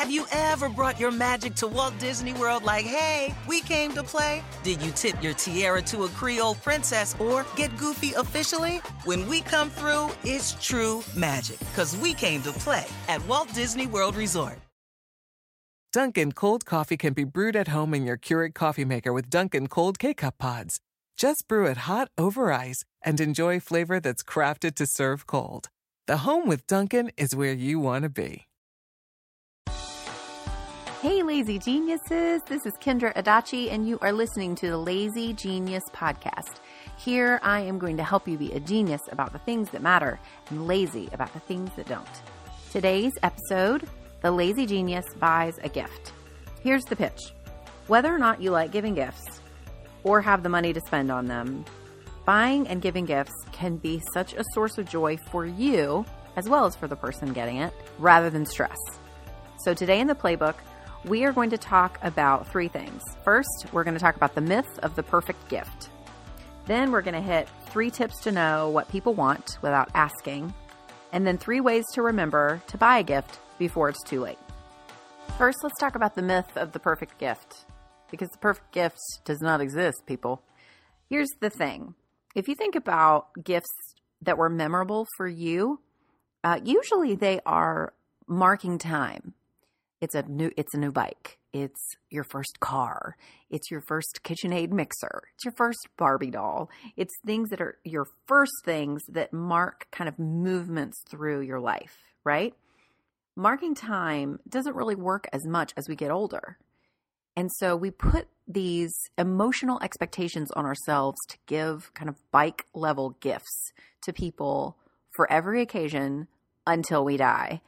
Have you ever brought your magic to Walt Disney World like, hey, we came to play? Did you tip your tiara to a Creole princess or get goofy officially? When we come through, it's true magic, because we came to play at Walt Disney World Resort. Dunkin' cold coffee can be brewed at home in your Keurig coffee maker with Dunkin' cold K-Cup pods. Just brew it hot over ice and enjoy flavor that's crafted to serve cold. The home with Dunkin' is where you want to be. Hey, lazy geniuses. This is Kendra Adachi, and you are listening to the Lazy Genius Podcast. Here, I am going to help you be a genius about the things that matter and lazy about the things that don't. Today's episode The Lazy Genius Buys a Gift. Here's the pitch whether or not you like giving gifts or have the money to spend on them, buying and giving gifts can be such a source of joy for you as well as for the person getting it rather than stress. So, today in the playbook, we are going to talk about three things. First, we're going to talk about the myth of the perfect gift. Then, we're going to hit three tips to know what people want without asking. And then, three ways to remember to buy a gift before it's too late. First, let's talk about the myth of the perfect gift. Because the perfect gift does not exist, people. Here's the thing if you think about gifts that were memorable for you, uh, usually they are marking time it's a new it's a new bike. It's your first car. It's your first KitchenAid mixer. It's your first Barbie doll. It's things that are your first things that mark kind of movements through your life, right? Marking time doesn't really work as much as we get older. And so we put these emotional expectations on ourselves to give kind of bike level gifts to people for every occasion until we die.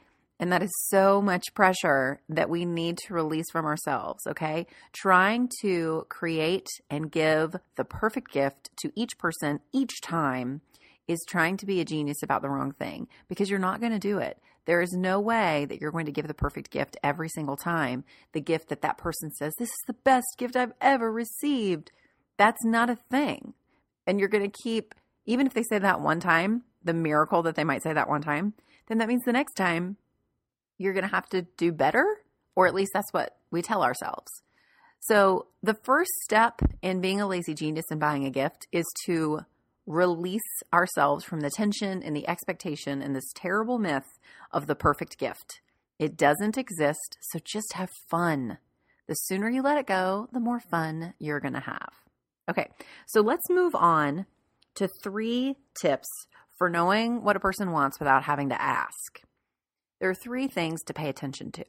And that is so much pressure that we need to release from ourselves, okay? Trying to create and give the perfect gift to each person each time is trying to be a genius about the wrong thing because you're not going to do it. There is no way that you're going to give the perfect gift every single time. The gift that that person says, This is the best gift I've ever received. That's not a thing. And you're going to keep, even if they say that one time, the miracle that they might say that one time, then that means the next time you're going to have to do better, or at least that's what we tell ourselves. So, the first step in being a lazy genius and buying a gift is to release ourselves from the tension and the expectation and this terrible myth of the perfect gift. It doesn't exist, so just have fun. The sooner you let it go, the more fun you're going to have. Okay, so let's move on to three tips for knowing what a person wants without having to ask there are three things to pay attention to.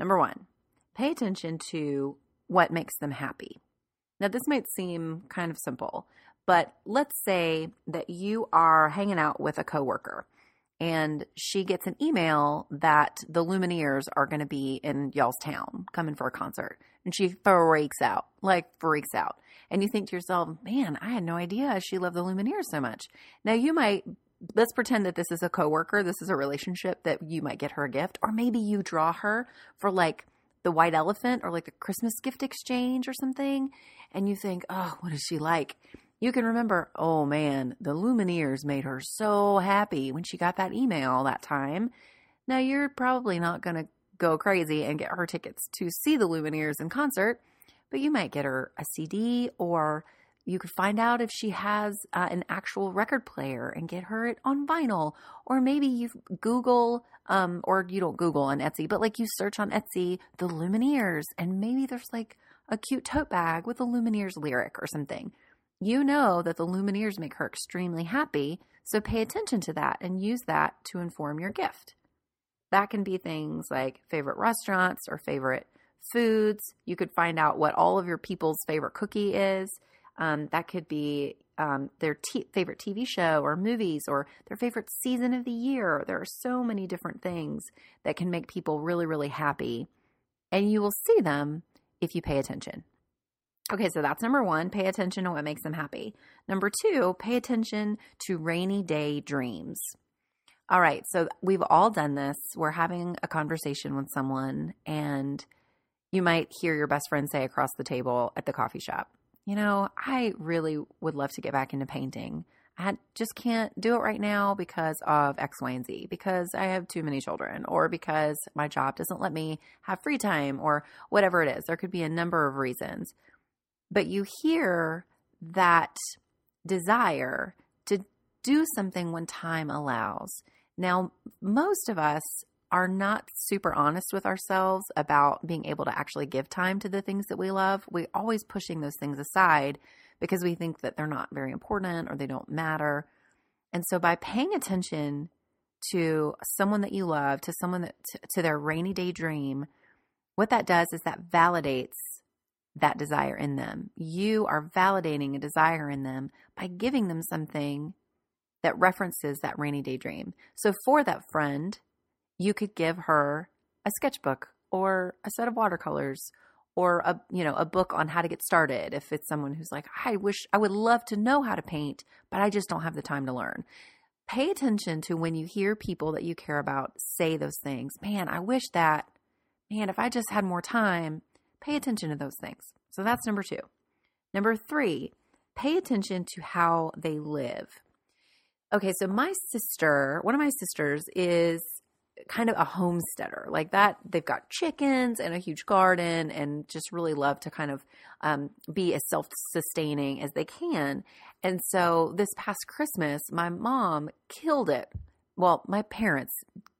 Number one, pay attention to what makes them happy. Now, this might seem kind of simple, but let's say that you are hanging out with a coworker and she gets an email that the Lumineers are going to be in y'all's town coming for a concert. And she freaks out, like freaks out. And you think to yourself, man, I had no idea she loved the Lumineers so much. Now, you might let's pretend that this is a coworker, this is a relationship that you might get her a gift, or maybe you draw her for like the white elephant or like a Christmas gift exchange or something, and you think, oh, what is she like? You can remember, oh man, the Lumineers made her so happy when she got that email that time. Now, you're probably not going to go crazy and get her tickets to see the Lumineers in concert, but you might get her a CD or you could find out if she has uh, an actual record player and get her it on vinyl. Or maybe you Google, um, or you don't Google on Etsy, but like you search on Etsy the Lumineers, and maybe there's like a cute tote bag with a Lumineers lyric or something. You know that the Lumineers make her extremely happy, so pay attention to that and use that to inform your gift. That can be things like favorite restaurants or favorite foods. You could find out what all of your people's favorite cookie is. Um, that could be um, their t- favorite TV show or movies or their favorite season of the year. There are so many different things that can make people really, really happy. And you will see them if you pay attention. Okay, so that's number one. Pay attention to what makes them happy. Number two, pay attention to rainy day dreams. All right, so we've all done this. We're having a conversation with someone, and you might hear your best friend say across the table at the coffee shop, you know, I really would love to get back into painting. I just can't do it right now because of X, Y, and Z, because I have too many children, or because my job doesn't let me have free time, or whatever it is. There could be a number of reasons. But you hear that desire to do something when time allows. Now, most of us are not super honest with ourselves about being able to actually give time to the things that we love. We're always pushing those things aside because we think that they're not very important or they don't matter. And so by paying attention to someone that you love, to someone that to their rainy day dream, what that does is that validates that desire in them. You are validating a desire in them by giving them something that references that rainy day dream. So for that friend, you could give her a sketchbook or a set of watercolors or a you know a book on how to get started if it's someone who's like I wish I would love to know how to paint but I just don't have the time to learn. Pay attention to when you hear people that you care about say those things. Man, I wish that man if I just had more time. Pay attention to those things. So that's number 2. Number 3, pay attention to how they live. Okay, so my sister, one of my sisters is kind of a homesteader like that. They've got chickens and a huge garden and just really love to kind of um, be as self sustaining as they can. And so this past Christmas, my mom killed it. Well, my parents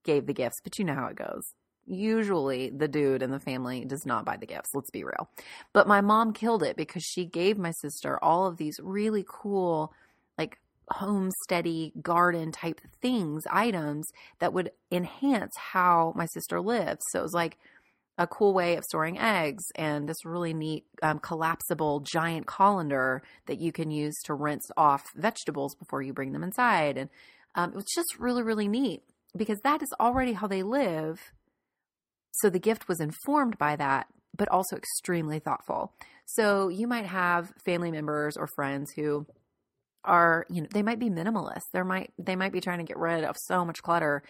gave the gifts, but you know how it goes. Usually, the dude in the family does not buy the gifts, let's be real. But my mom killed it because she gave my sister all of these really cool, homesteady garden type things, items that would enhance how my sister lives. So it was like a cool way of storing eggs and this really neat um, collapsible giant colander that you can use to rinse off vegetables before you bring them inside. And um, it was just really, really neat because that is already how they live. So the gift was informed by that, but also extremely thoughtful. So you might have family members or friends who are you know they might be minimalist. They might they might be trying to get rid of so much clutter.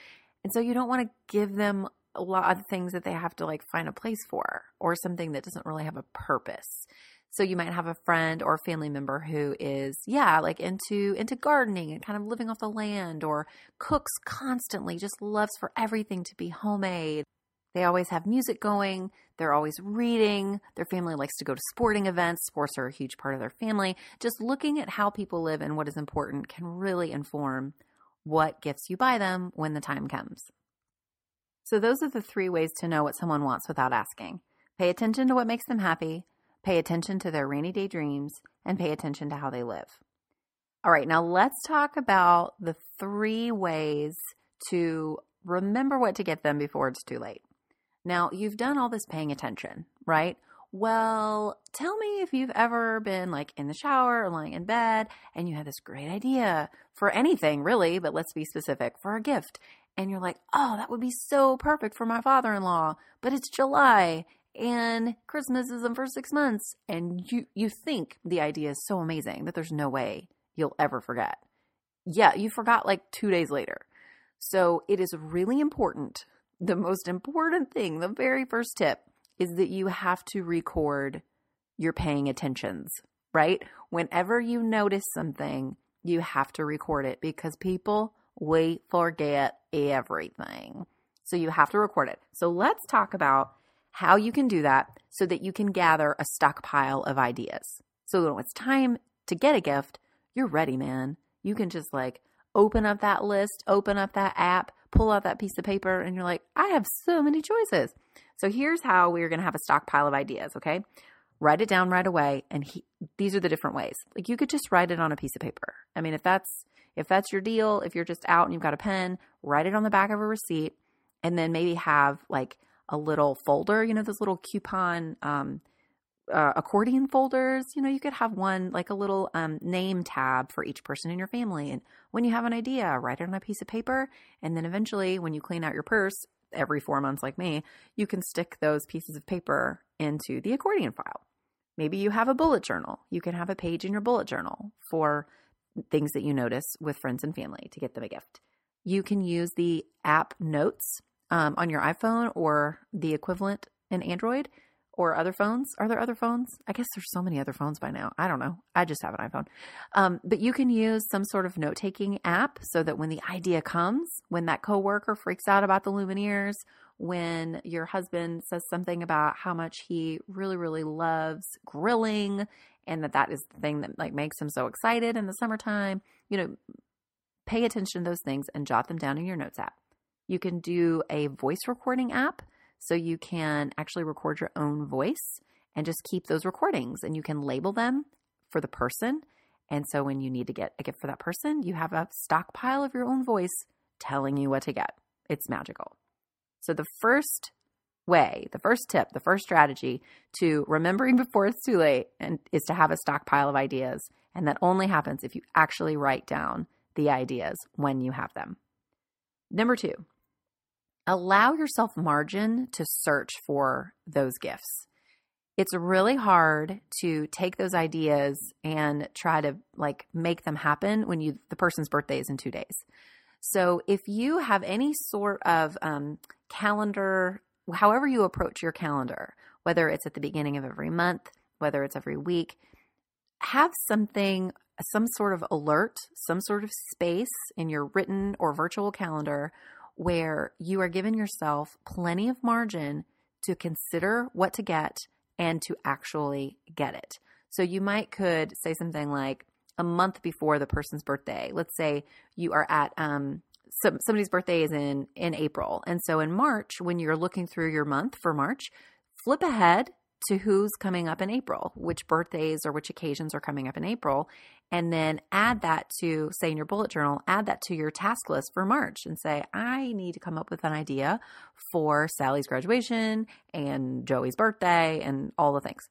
And so you don't want to give them a lot of things that they have to like find a place for or something that doesn't really have a purpose. So you might have a friend or a family member who is yeah like into into gardening and kind of living off the land or cooks constantly just loves for everything to be homemade they always have music going. They're always reading. Their family likes to go to sporting events. Sports are a huge part of their family. Just looking at how people live and what is important can really inform what gifts you buy them when the time comes. So, those are the three ways to know what someone wants without asking pay attention to what makes them happy, pay attention to their rainy day dreams, and pay attention to how they live. All right, now let's talk about the three ways to remember what to get them before it's too late. Now, you've done all this paying attention, right? Well, tell me if you've ever been like in the shower or lying in bed and you had this great idea for anything really, but let's be specific for a gift. And you're like, oh, that would be so perfect for my father in law, but it's July and Christmas is in for six months. And you, you think the idea is so amazing that there's no way you'll ever forget. Yeah, you forgot like two days later. So it is really important the most important thing, the very first tip, is that you have to record your paying attentions, right? Whenever you notice something, you have to record it because people we forget everything. So you have to record it. So let's talk about how you can do that so that you can gather a stockpile of ideas. So when it's time to get a gift, you're ready, man. You can just like open up that list, open up that app, pull out that piece of paper and you're like, I have so many choices. So here's how we're going to have a stockpile of ideas, okay? Write it down right away and he, these are the different ways. Like you could just write it on a piece of paper. I mean, if that's if that's your deal, if you're just out and you've got a pen, write it on the back of a receipt and then maybe have like a little folder, you know, those little coupon um, uh, accordion folders. You know, you could have one like a little um, name tab for each person in your family. And when you have an idea, write it on a piece of paper. And then eventually, when you clean out your purse every four months, like me, you can stick those pieces of paper into the accordion file. Maybe you have a bullet journal. You can have a page in your bullet journal for things that you notice with friends and family to get them a gift. You can use the app Notes um, on your iPhone or the equivalent in Android or other phones. Are there other phones? I guess there's so many other phones by now. I don't know. I just have an iPhone. Um, but you can use some sort of note taking app so that when the idea comes, when that coworker freaks out about the Lumineers, when your husband says something about how much he really, really loves grilling and that that is the thing that like makes him so excited in the summertime, you know, pay attention to those things and jot them down in your notes app. You can do a voice recording app so you can actually record your own voice and just keep those recordings and you can label them for the person. And so when you need to get a gift for that person, you have a stockpile of your own voice telling you what to get. It's magical. So the first way, the first tip, the first strategy to remembering before it's too late and is to have a stockpile of ideas. And that only happens if you actually write down the ideas when you have them. Number two, allow yourself margin to search for those gifts. It's really hard to take those ideas and try to like make them happen when you the person's birthday is in 2 days. So if you have any sort of um, calendar, however you approach your calendar, whether it's at the beginning of every month, whether it's every week, have something, some sort of alert, some sort of space in your written or virtual calendar where you are giving yourself plenty of margin to consider what to get and to actually get it. So you might could say something like a month before the person's birthday. Let's say you are at um some, somebody's birthday is in in April. And so in March when you're looking through your month for March, flip ahead to who's coming up in April, which birthdays or which occasions are coming up in April, and then add that to, say, in your bullet journal, add that to your task list for March and say, I need to come up with an idea for Sally's graduation and Joey's birthday and all the things.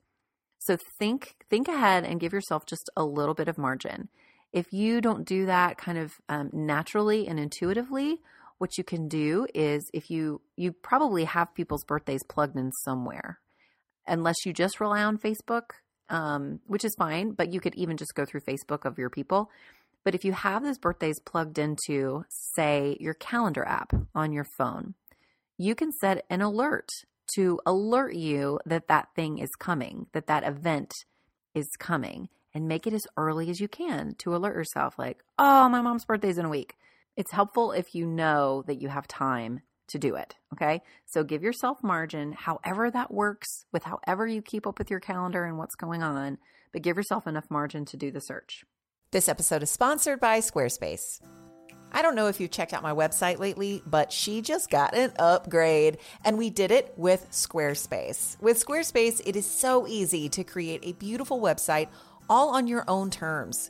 So think think ahead and give yourself just a little bit of margin. If you don't do that kind of um, naturally and intuitively, what you can do is if you you probably have people's birthdays plugged in somewhere unless you just rely on Facebook, um, which is fine, but you could even just go through Facebook of your people. But if you have those birthdays plugged into, say, your calendar app on your phone, you can set an alert to alert you that that thing is coming, that that event is coming, and make it as early as you can to alert yourself, like, oh, my mom's birthday's in a week. It's helpful if you know that you have time to do it. Okay. So give yourself margin, however that works with however you keep up with your calendar and what's going on, but give yourself enough margin to do the search. This episode is sponsored by Squarespace. I don't know if you checked out my website lately, but she just got an upgrade and we did it with Squarespace. With Squarespace, it is so easy to create a beautiful website all on your own terms.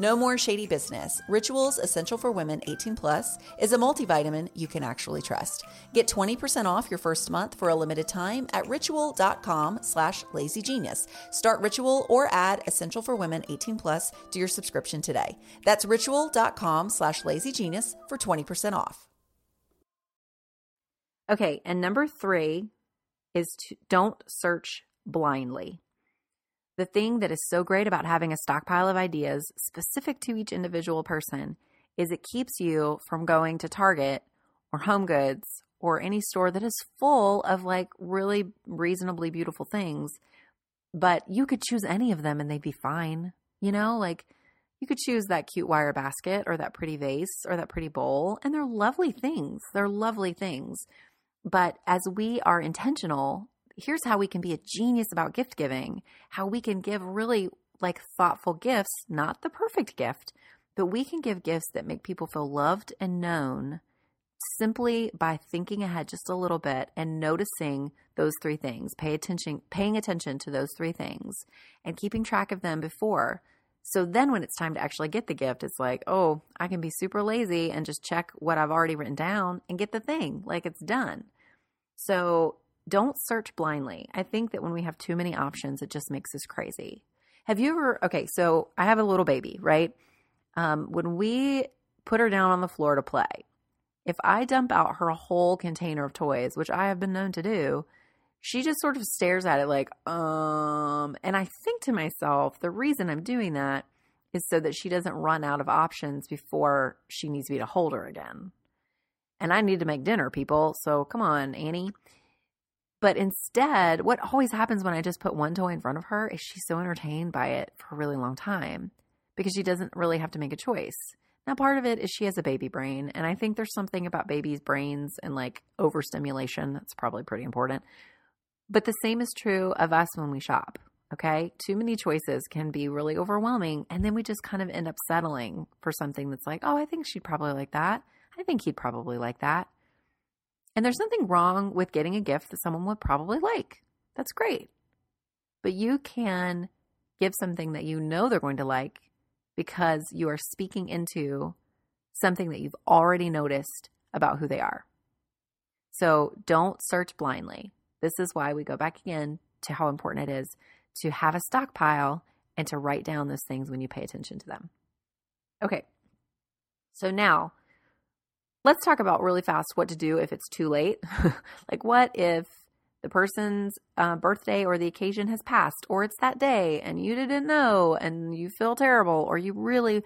No more shady business. Rituals Essential for Women 18 Plus is a multivitamin you can actually trust. Get 20% off your first month for a limited time at ritual.com slash lazygenius. Start Ritual or add Essential for Women 18 Plus to your subscription today. That's ritual.com slash lazygenius for 20% off. Okay, and number three is to don't search blindly. The thing that is so great about having a stockpile of ideas specific to each individual person is it keeps you from going to Target or Home Goods or any store that is full of like really reasonably beautiful things, but you could choose any of them and they'd be fine. You know, like you could choose that cute wire basket or that pretty vase or that pretty bowl, and they're lovely things. They're lovely things. But as we are intentional here's how we can be a genius about gift giving, how we can give really like thoughtful gifts, not the perfect gift, but we can give gifts that make people feel loved and known simply by thinking ahead just a little bit and noticing those three things pay attention paying attention to those three things and keeping track of them before. So then when it's time to actually get the gift it's like oh i can be super lazy and just check what i've already written down and get the thing like it's done. So don't search blindly. I think that when we have too many options, it just makes us crazy. Have you ever, okay, so I have a little baby, right? Um, when we put her down on the floor to play, if I dump out her whole container of toys, which I have been known to do, she just sort of stares at it like, um, and I think to myself, the reason I'm doing that is so that she doesn't run out of options before she needs me to hold her again. And I need to make dinner, people. So come on, Annie. But instead, what always happens when I just put one toy in front of her is she's so entertained by it for a really long time because she doesn't really have to make a choice. Now, part of it is she has a baby brain, and I think there's something about babies' brains and like overstimulation that's probably pretty important. But the same is true of us when we shop. Okay. Too many choices can be really overwhelming. And then we just kind of end up settling for something that's like, oh, I think she'd probably like that. I think he'd probably like that. And there's nothing wrong with getting a gift that someone would probably like. That's great. But you can give something that you know they're going to like because you are speaking into something that you've already noticed about who they are. So don't search blindly. This is why we go back again to how important it is to have a stockpile and to write down those things when you pay attention to them. Okay. So now let's talk about really fast what to do if it's too late. like, what if the person's uh, birthday or the occasion has passed, or it's that day and you didn't know and you feel terrible, or you really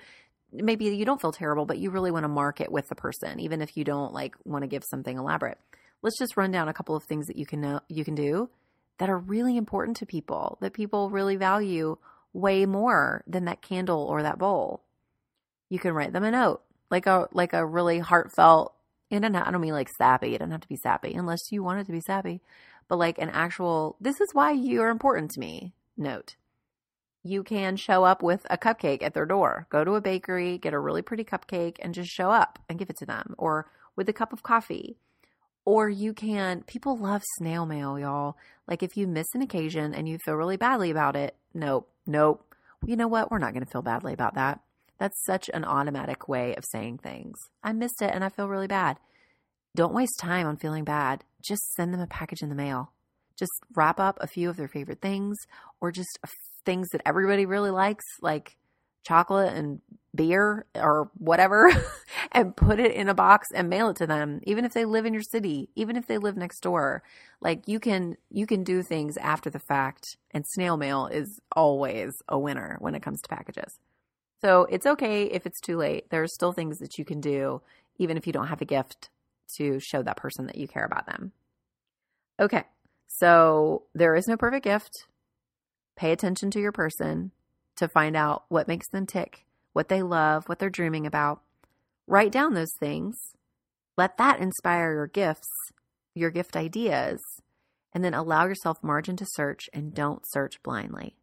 maybe you don't feel terrible, but you really want to mark it with the person, even if you don't like want to give something elaborate. Let's just run down a couple of things that you can know you can do that are really important to people that people really value way more than that candle or that bowl. You can write them a note like a like a really heartfelt And I don't mean like sappy. It doesn't have to be sappy unless you want it to be sappy. But like an actual, this is why you're important to me note. You can show up with a cupcake at their door. Go to a bakery, get a really pretty cupcake, and just show up and give it to them. Or with a cup of coffee. Or you can, people love snail mail, y'all. Like if you miss an occasion and you feel really badly about it, nope, nope. You know what? We're not going to feel badly about that. That's such an automatic way of saying things. I missed it and I feel really bad. Don't waste time on feeling bad. Just send them a package in the mail. Just wrap up a few of their favorite things or just things that everybody really likes, like chocolate and beer or whatever and put it in a box and mail it to them even if they live in your city even if they live next door like you can you can do things after the fact and snail mail is always a winner when it comes to packages so it's okay if it's too late There are still things that you can do even if you don't have a gift to show that person that you care about them okay so there is no perfect gift pay attention to your person to find out what makes them tick, what they love, what they're dreaming about. Write down those things. Let that inspire your gifts, your gift ideas, and then allow yourself margin to search and don't search blindly.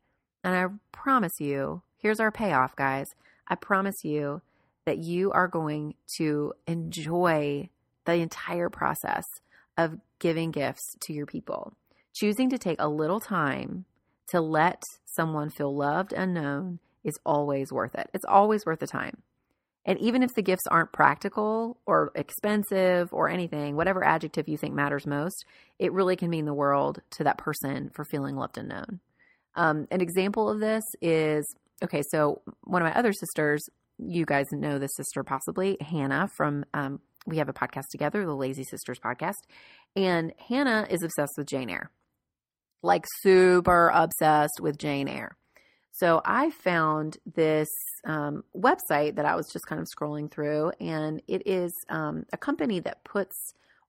And I promise you, here's our payoff, guys. I promise you that you are going to enjoy the entire process of giving gifts to your people. Choosing to take a little time to let someone feel loved and known is always worth it. It's always worth the time. And even if the gifts aren't practical or expensive or anything, whatever adjective you think matters most, it really can mean the world to that person for feeling loved and known. Um, an example of this is okay, so one of my other sisters, you guys know this sister possibly, Hannah from, um, we have a podcast together, the Lazy Sisters podcast. And Hannah is obsessed with Jane Eyre like super obsessed with Jane Eyre. So I found this um, website that I was just kind of scrolling through, and it is um, a company that puts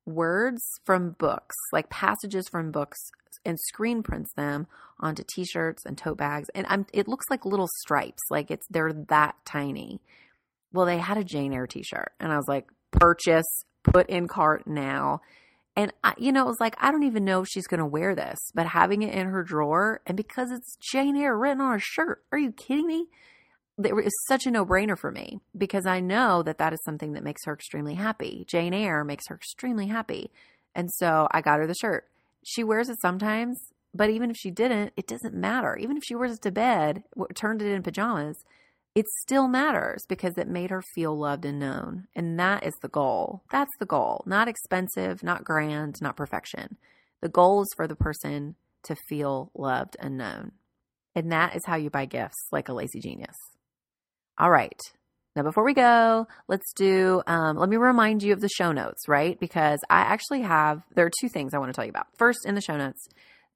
words from books, like passages from books, and screen prints them onto T-shirts and tote bags, and I'm, it looks like little stripes, like it's they're that tiny. Well, they had a Jane Eyre T-shirt, and I was like, purchase, put in cart now. And, I, you know, it was like, I don't even know if she's going to wear this, but having it in her drawer, and because it's Jane Eyre written on her shirt, are you kidding me? It was such a no brainer for me because I know that that is something that makes her extremely happy. Jane Eyre makes her extremely happy. And so I got her the shirt. She wears it sometimes, but even if she didn't, it doesn't matter. Even if she wears it to bed, turned it in pajamas, it still matters because it made her feel loved and known. And that is the goal. That's the goal. Not expensive, not grand, not perfection. The goal is for the person to feel loved and known. And that is how you buy gifts like a lazy genius. All right. Now, before we go, let's do, um, let me remind you of the show notes, right? Because I actually have, there are two things I want to tell you about. First, in the show notes,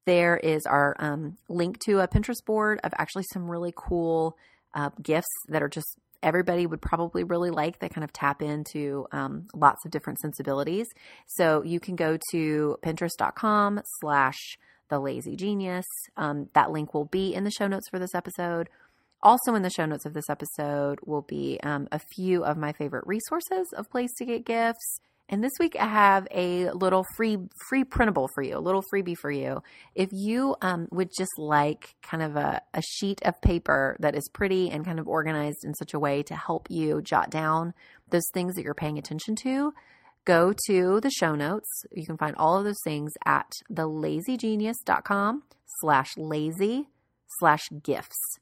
there is our um, link to a Pinterest board of actually some really cool uh, gifts that are just everybody would probably really like that kind of tap into um, lots of different sensibilities. So you can go to pinterest.com slash the lazy genius. Um, that link will be in the show notes for this episode. Also, in the show notes of this episode will be um, a few of my favorite resources of place to get gifts and this week I have a little free free printable for you, a little freebie for you. If you um, would just like kind of a, a sheet of paper that is pretty and kind of organized in such a way to help you jot down those things that you're paying attention to, go to the show notes. You can find all of those things at thelazygenius.com slash lazy slash gifts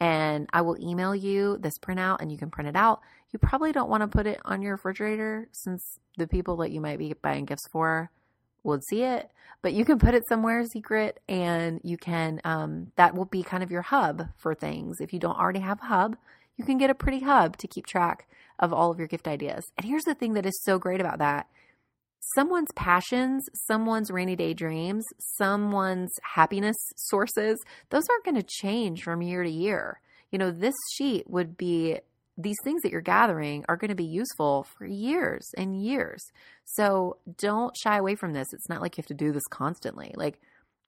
and I will email you this printout and you can print it out. You probably don't want to put it on your refrigerator since the people that you might be buying gifts for would see it, but you can put it somewhere secret and you can, um, that will be kind of your hub for things. If you don't already have a hub, you can get a pretty hub to keep track of all of your gift ideas. And here's the thing that is so great about that someone's passions, someone's rainy day dreams, someone's happiness sources, those aren't going to change from year to year. You know, this sheet would be these things that you're gathering are going to be useful for years and years. So don't shy away from this. It's not like you have to do this constantly. Like,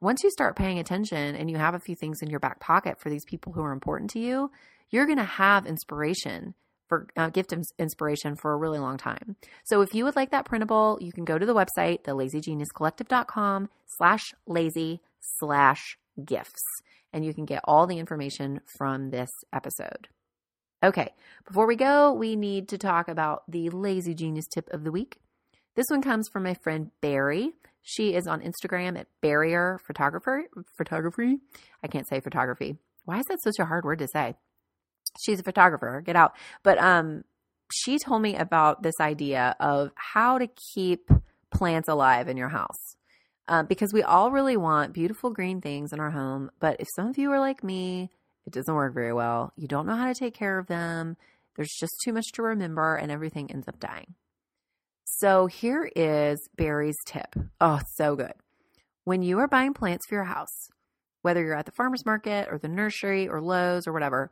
once you start paying attention and you have a few things in your back pocket for these people who are important to you, you're going to have inspiration for uh, gift inspiration for a really long time. So if you would like that printable, you can go to the website, thelazygeniuscollective.com slash lazy slash gifts, and you can get all the information from this episode. Okay, before we go, we need to talk about the lazy genius tip of the week. This one comes from my friend Barry. She is on Instagram at Barrier Photographer. Photography? I can't say photography. Why is that such a hard word to say? She's a photographer. Get out. But um, she told me about this idea of how to keep plants alive in your house. Uh, because we all really want beautiful green things in our home. But if some of you are like me, it doesn't work very well. You don't know how to take care of them. There's just too much to remember, and everything ends up dying. So here is Barry's tip. Oh, so good. When you are buying plants for your house, whether you're at the farmer's market or the nursery or Lowe's or whatever,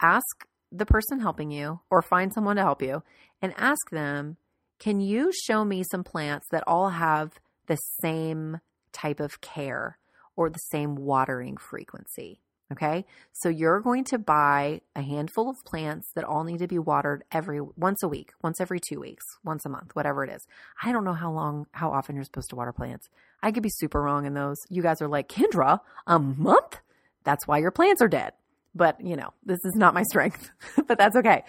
ask the person helping you or find someone to help you and ask them, can you show me some plants that all have the same type of care or the same watering frequency? Okay. So you're going to buy a handful of plants that all need to be watered every once a week, once every two weeks, once a month, whatever it is. I don't know how long, how often you're supposed to water plants. I could be super wrong in those. You guys are like, Kendra, a month? That's why your plants are dead. But, you know, this is not my strength, but that's okay.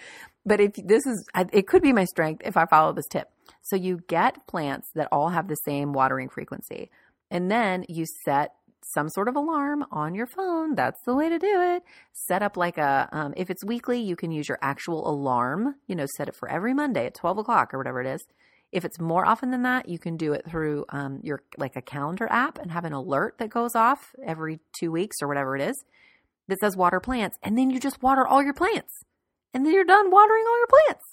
But if this is, it could be my strength if I follow this tip. So you get plants that all have the same watering frequency. And then you set some sort of alarm on your phone. That's the way to do it. Set up like a, um, if it's weekly, you can use your actual alarm, you know, set it for every Monday at 12 o'clock or whatever it is. If it's more often than that, you can do it through um, your like a calendar app and have an alert that goes off every two weeks or whatever it is that says water plants. And then you just water all your plants. And then you're done watering all your plants.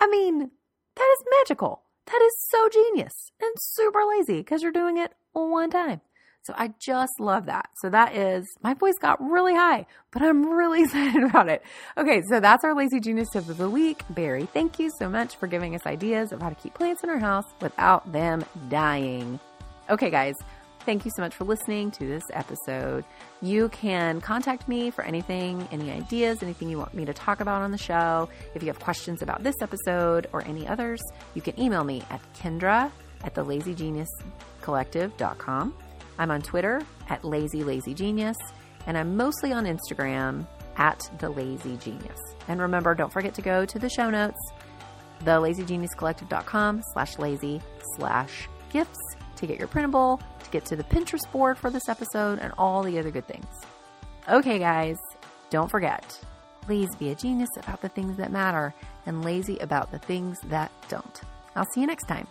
I mean, that is magical. That is so genius and super lazy because you're doing it one time. So I just love that. So that is, my voice got really high, but I'm really excited about it. Okay, so that's our lazy genius tip of the week. Barry, thank you so much for giving us ideas of how to keep plants in our house without them dying. Okay, guys. Thank you so much for listening to this episode. You can contact me for anything, any ideas, anything you want me to talk about on the show. If you have questions about this episode or any others, you can email me at kendra at thelazygeniuscollective.com. I'm on Twitter at Lazy Lazy Genius, and I'm mostly on Instagram at The Lazy Genius. And remember, don't forget to go to the show notes, thelazygeniuscollective.com slash lazy slash gifts to get your printable, to get to the Pinterest board for this episode, and all the other good things. Okay, guys, don't forget, please be a genius about the things that matter and lazy about the things that don't. I'll see you next time.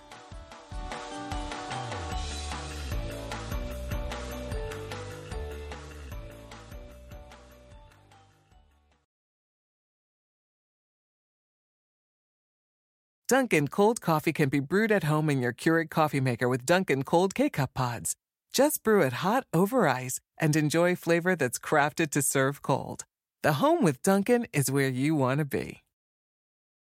Dunkin' cold coffee can be brewed at home in your Keurig coffee maker with Dunkin' cold K-cup pods. Just brew it hot over ice and enjoy flavor that's crafted to serve cold. The home with Dunkin' is where you want to be.